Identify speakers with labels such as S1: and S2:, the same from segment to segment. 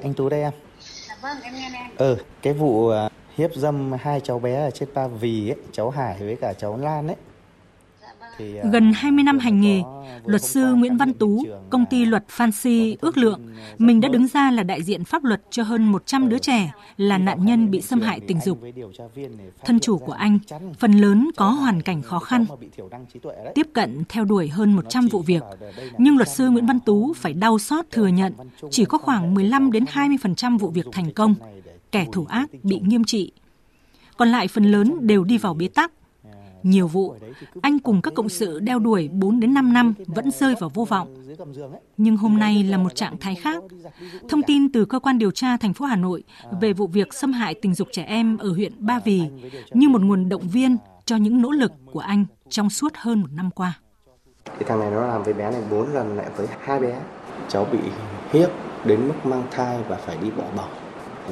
S1: Anh Tú đây em.
S2: Dạ vâng, em nghe em.
S1: Ừ, cái vụ à, hiếp dâm hai cháu bé ở trên Ba Vì ấy, cháu Hải với cả cháu Lan ấy.
S2: Dạ vâng.
S1: Thì, à,
S3: Gần 20 năm hành nghề, luật sư Nguyễn Văn Tú, công ty luật Fancy ước lượng, mình đã đứng ra là đại diện pháp luật cho hơn 100 đứa trẻ là nạn nhân bị xâm hại tình dục. Thân chủ của anh, phần lớn có hoàn cảnh khó khăn, tiếp cận theo đuổi hơn 100 vụ việc. Nhưng luật sư Nguyễn Văn Tú phải đau xót thừa nhận chỉ có khoảng 15 đến 20% vụ việc thành công, kẻ thủ ác bị nghiêm trị. Còn lại phần lớn đều đi vào bế tắc. Nhiều vụ, anh cùng các cộng sự đeo đuổi 4 đến 5 năm vẫn rơi vào vô vọng. Nhưng hôm nay là một trạng thái khác. Thông tin từ cơ quan điều tra thành phố Hà Nội về vụ việc xâm hại tình dục trẻ em ở huyện Ba Vì như một nguồn động viên cho những nỗ lực của anh trong suốt hơn một năm qua.
S1: Cái thằng này nó làm với bé này bốn lần lại với hai bé. Cháu bị hiếp đến mức mang thai và phải đi bỏ bỏ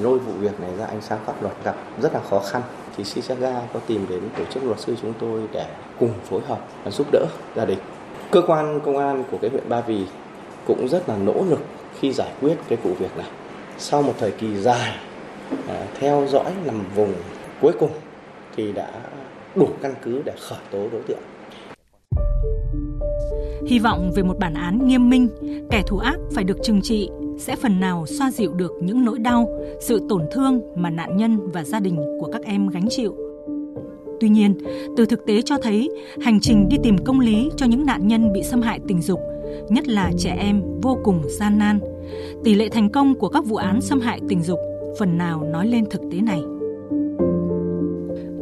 S1: Lôi vụ việc này ra ánh sáng pháp luật gặp rất là khó khăn. Thì Sisaga có tìm đến tổ chức luật sư chúng tôi để cùng phối hợp và giúp đỡ gia đình. Cơ quan công an của cái huyện Ba Vì cũng rất là nỗ lực khi giải quyết cái vụ việc này. Sau một thời kỳ dài à, theo dõi nằm vùng cuối cùng thì đã đủ căn cứ để khởi tố đối tượng.
S3: Hy vọng về một bản án nghiêm minh, kẻ thù ác phải được trừng trị sẽ phần nào xoa dịu được những nỗi đau, sự tổn thương mà nạn nhân và gia đình của các em gánh chịu. Tuy nhiên, từ thực tế cho thấy, hành trình đi tìm công lý cho những nạn nhân bị xâm hại tình dục, nhất là trẻ em vô cùng gian nan. Tỷ lệ thành công của các vụ án xâm hại tình dục phần nào nói lên thực tế này.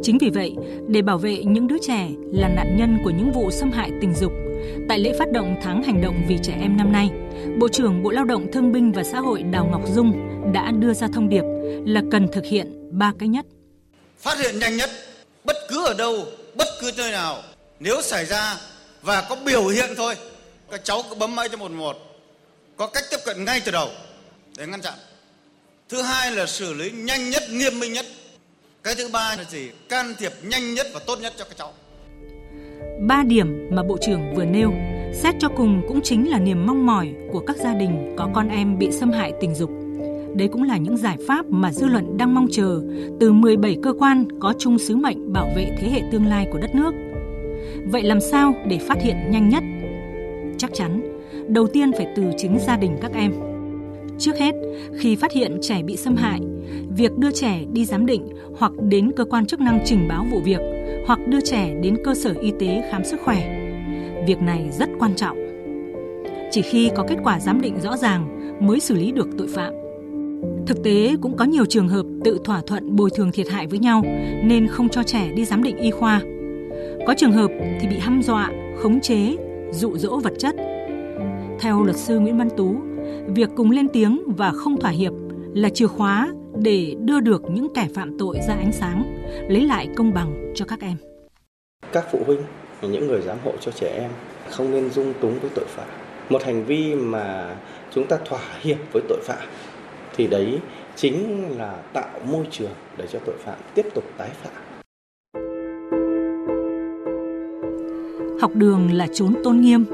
S3: Chính vì vậy, để bảo vệ những đứa trẻ là nạn nhân của những vụ xâm hại tình dục, tại lễ phát động tháng hành động vì trẻ em năm nay, Bộ trưởng Bộ Lao động Thương binh và Xã hội Đào Ngọc Dung đã đưa ra thông điệp là cần thực hiện ba cái nhất.
S4: phát hiện nhanh nhất bất cứ ở đâu bất cứ nơi nào nếu xảy ra và có biểu hiện thôi các cháu cứ bấm máy cho một một có cách tiếp cận ngay từ đầu để ngăn chặn. Thứ hai là xử lý nhanh nhất nghiêm minh nhất. Cái thứ ba là gì? Can thiệp nhanh nhất và tốt nhất cho các cháu.
S3: Ba điểm mà Bộ trưởng vừa nêu, xét cho cùng cũng chính là niềm mong mỏi của các gia đình có con em bị xâm hại tình dục. Đây cũng là những giải pháp mà dư luận đang mong chờ từ 17 cơ quan có chung sứ mệnh bảo vệ thế hệ tương lai của đất nước. Vậy làm sao để phát hiện nhanh nhất? Chắc chắn, đầu tiên phải từ chính gia đình các em. Trước hết, khi phát hiện trẻ bị xâm hại, việc đưa trẻ đi giám định hoặc đến cơ quan chức năng trình báo vụ việc hoặc đưa trẻ đến cơ sở y tế khám sức khỏe. Việc này rất quan trọng. Chỉ khi có kết quả giám định rõ ràng mới xử lý được tội phạm. Thực tế cũng có nhiều trường hợp tự thỏa thuận bồi thường thiệt hại với nhau nên không cho trẻ đi giám định y khoa. Có trường hợp thì bị hăm dọa, khống chế, dụ dỗ vật chất. Theo luật sư Nguyễn Văn Tú, việc cùng lên tiếng và không thỏa hiệp là chìa khóa để đưa được những kẻ phạm tội ra ánh sáng, lấy lại công bằng cho các em.
S1: các phụ huynh và những người giám hộ cho trẻ em không nên dung túng với tội phạm một hành vi mà chúng ta thỏa hiệp với tội phạm thì đấy chính là tạo môi trường để cho tội phạm tiếp tục tái phạm
S3: Học đường là chốn tôn nghiêm,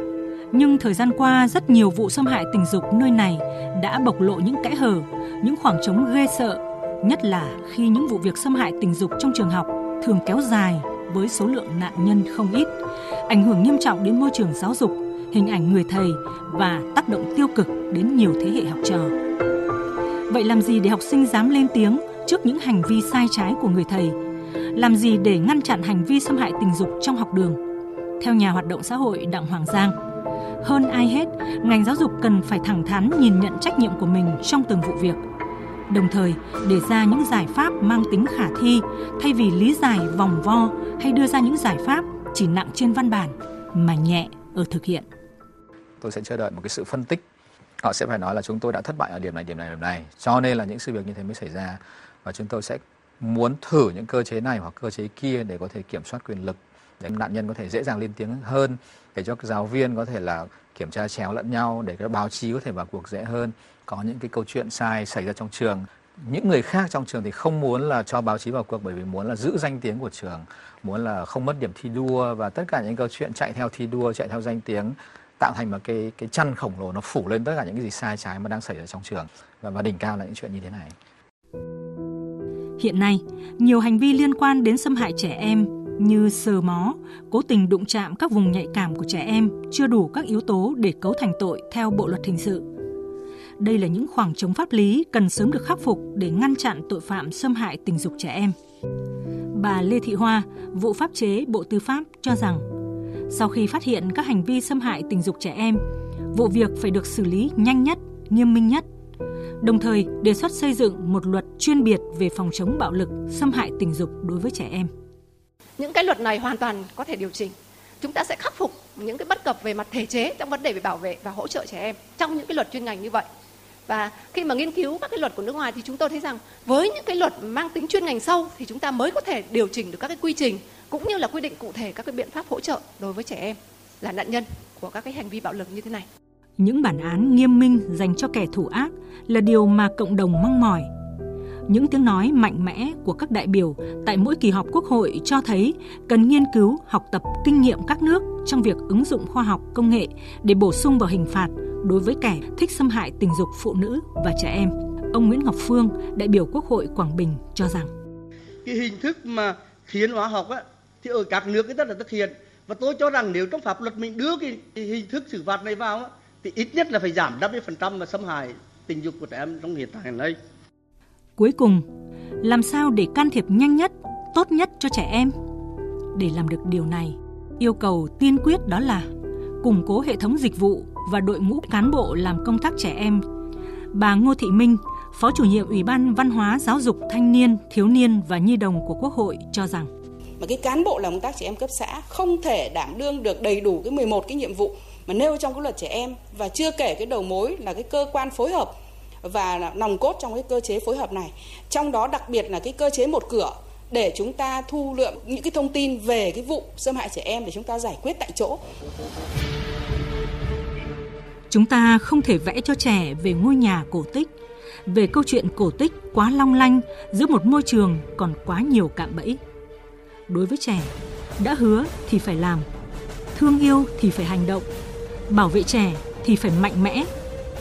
S3: nhưng thời gian qua rất nhiều vụ xâm hại tình dục nơi này đã bộc lộ những kẽ hở, những khoảng trống ghê sợ, nhất là khi những vụ việc xâm hại tình dục trong trường học thường kéo dài với số lượng nạn nhân không ít, ảnh hưởng nghiêm trọng đến môi trường giáo dục, hình ảnh người thầy và tác động tiêu cực đến nhiều thế hệ học trò. Vậy làm gì để học sinh dám lên tiếng trước những hành vi sai trái của người thầy? Làm gì để ngăn chặn hành vi xâm hại tình dục trong học đường? Theo nhà hoạt động xã hội Đặng Hoàng Giang, hơn ai hết, ngành giáo dục cần phải thẳng thắn nhìn nhận trách nhiệm của mình trong từng vụ việc. Đồng thời, đề ra những giải pháp mang tính khả thi thay vì lý giải vòng vo hay đưa ra những giải pháp chỉ nặng trên văn bản mà nhẹ ở thực hiện.
S5: tôi sẽ chờ đợi một cái sự phân tích họ sẽ phải nói là chúng tôi đã thất bại ở điểm này điểm này điểm này cho nên là những sự việc như thế mới xảy ra và chúng tôi sẽ muốn thử những cơ chế này hoặc cơ chế kia để có thể kiểm soát quyền lực để nạn nhân có thể dễ dàng lên tiếng hơn để cho giáo viên có thể là kiểm tra chéo lẫn nhau để các báo chí có thể vào cuộc dễ hơn. Có những cái câu chuyện sai xảy ra trong trường. Những người khác trong trường thì không muốn là cho báo chí vào cuộc bởi vì muốn là giữ danh tiếng của trường muốn là không mất điểm thi đua và tất cả những câu chuyện chạy theo thi đua chạy theo danh tiếng tạo thành một cái cái chăn khổng lồ nó phủ lên tất cả những cái gì sai trái mà đang xảy ra trong trường. Và và đỉnh cao là những chuyện như thế này.
S3: Hiện nay, nhiều hành vi liên quan đến xâm hại trẻ em như sờ mó, cố tình đụng chạm các vùng nhạy cảm của trẻ em chưa đủ các yếu tố để cấu thành tội theo Bộ luật hình sự. Đây là những khoảng trống pháp lý cần sớm được khắc phục để ngăn chặn tội phạm xâm hại tình dục trẻ em. Bà Lê Thị Hoa, vụ pháp chế Bộ Tư pháp cho rằng, sau khi phát hiện các hành vi xâm hại tình dục trẻ em, vụ việc phải được xử lý nhanh nhất, nghiêm minh nhất. Đồng thời đề xuất xây dựng một luật chuyên biệt về phòng chống bạo lực, xâm hại tình dục đối với trẻ em.
S6: Những cái luật này hoàn toàn có thể điều chỉnh. Chúng ta sẽ khắc phục những cái bất cập về mặt thể chế trong vấn đề về bảo vệ và hỗ trợ trẻ em trong những cái luật chuyên ngành như vậy. Và khi mà nghiên cứu các cái luật của nước ngoài thì chúng tôi thấy rằng với những cái luật mang tính chuyên ngành sâu thì chúng ta mới có thể điều chỉnh được các cái quy trình cũng như là quy định cụ thể các cái biện pháp hỗ trợ đối với trẻ em là nạn nhân của các cái hành vi bạo lực như thế này.
S3: Những bản án nghiêm minh dành cho kẻ thủ ác là điều mà cộng đồng mong mỏi. Những tiếng nói mạnh mẽ của các đại biểu tại mỗi kỳ họp Quốc hội cho thấy cần nghiên cứu, học tập kinh nghiệm các nước trong việc ứng dụng khoa học công nghệ để bổ sung vào hình phạt đối với kẻ thích xâm hại tình dục phụ nữ và trẻ em. Ông Nguyễn Ngọc Phương, đại biểu Quốc hội Quảng Bình cho rằng
S7: cái hình thức mà thiến hóa học á thì ở các nước rất là thực hiện và tôi cho rằng nếu trong pháp luật mình đưa cái, cái hình thức xử phạt này vào á, thì ít nhất là phải giảm 50% mà xâm hại tình dục của trẻ em trong hiện tại này.
S3: Cuối cùng, làm sao để can thiệp nhanh nhất, tốt nhất cho trẻ em? Để làm được điều này, yêu cầu tiên quyết đó là củng cố hệ thống dịch vụ và đội ngũ cán bộ làm công tác trẻ em. Bà Ngô Thị Minh, Phó chủ nhiệm Ủy ban Văn hóa Giáo dục Thanh niên, Thiếu niên và Nhi đồng của Quốc hội cho rằng
S8: mà cái cán bộ làm công tác trẻ em cấp xã không thể đảm đương được đầy đủ cái 11 cái nhiệm vụ mà nêu trong cái luật trẻ em và chưa kể cái đầu mối là cái cơ quan phối hợp và nòng cốt trong cái cơ chế phối hợp này. Trong đó đặc biệt là cái cơ chế một cửa để chúng ta thu lượm những cái thông tin về cái vụ xâm hại trẻ em để chúng ta giải quyết tại chỗ.
S3: Chúng ta không thể vẽ cho trẻ về ngôi nhà cổ tích, về câu chuyện cổ tích quá long lanh giữa một môi trường còn quá nhiều cạm bẫy. Đối với trẻ, đã hứa thì phải làm, thương yêu thì phải hành động, bảo vệ trẻ thì phải mạnh mẽ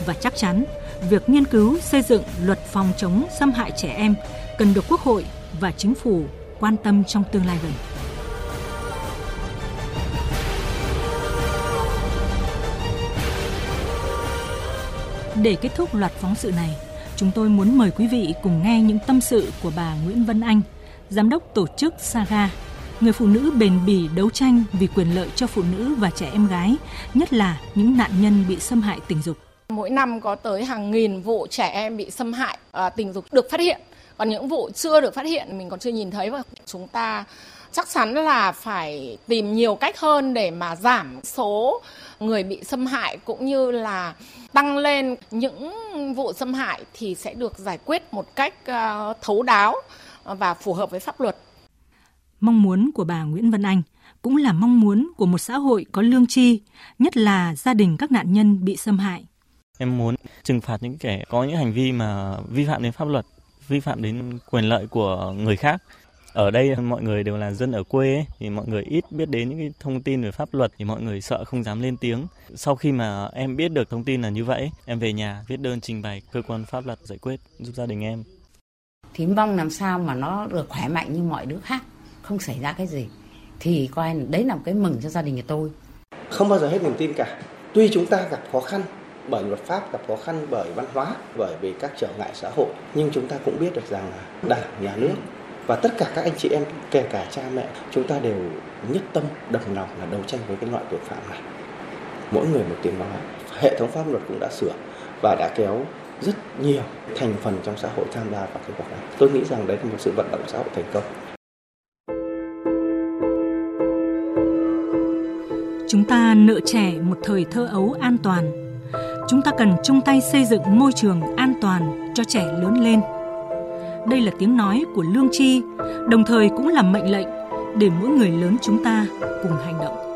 S3: và chắc chắn việc nghiên cứu xây dựng luật phòng chống xâm hại trẻ em cần được Quốc hội và chính phủ quan tâm trong tương lai gần. Để kết thúc loạt phóng sự này, chúng tôi muốn mời quý vị cùng nghe những tâm sự của bà Nguyễn Vân Anh, giám đốc tổ chức Saga, người phụ nữ bền bỉ đấu tranh vì quyền lợi cho phụ nữ và trẻ em gái, nhất là những nạn nhân bị xâm hại tình dục.
S9: Mỗi năm có tới hàng nghìn vụ trẻ em bị xâm hại à, tình dục được phát hiện, còn những vụ chưa được phát hiện mình còn chưa nhìn thấy và chúng ta chắc chắn là phải tìm nhiều cách hơn để mà giảm số người bị xâm hại cũng như là tăng lên những vụ xâm hại thì sẽ được giải quyết một cách à, thấu đáo và phù hợp với pháp luật.
S3: Mong muốn của bà Nguyễn Vân Anh cũng là mong muốn của một xã hội có lương tri, nhất là gia đình các nạn nhân bị xâm hại.
S10: Em muốn trừng phạt những kẻ có những hành vi mà vi phạm đến pháp luật, vi phạm đến quyền lợi của người khác ở đây mọi người đều là dân ở quê ấy, thì mọi người ít biết đến những cái thông tin về pháp luật thì mọi người sợ không dám lên tiếng. Sau khi mà em biết được thông tin là như vậy, em về nhà viết đơn trình bày cơ quan pháp luật giải quyết giúp gia đình em.
S11: Thì mong làm sao mà nó được khỏe mạnh như mọi đứa khác, không xảy ra cái gì. Thì coi đấy là một cái mừng cho gia đình nhà tôi.
S1: Không bao giờ hết niềm tin cả. Tuy chúng ta gặp khó khăn bởi luật pháp gặp khó khăn bởi văn hóa, bởi vì các trở ngại xã hội. Nhưng chúng ta cũng biết được rằng là đảng, nhà nước và tất cả các anh chị em, kể cả cha mẹ, chúng ta đều nhất tâm, đồng lòng là đấu tranh với cái loại tội phạm này. Mỗi người một tiếng nói. Hệ thống pháp luật cũng đã sửa và đã kéo rất nhiều thành phần trong xã hội tham gia vào cái việc này. Tôi nghĩ rằng đấy là một sự vận động xã hội thành công.
S3: Chúng ta nợ trẻ một thời thơ ấu an toàn chúng ta cần chung tay xây dựng môi trường an toàn cho trẻ lớn lên đây là tiếng nói của lương tri, đồng thời cũng là mệnh lệnh để mỗi người lớn chúng ta cùng hành động.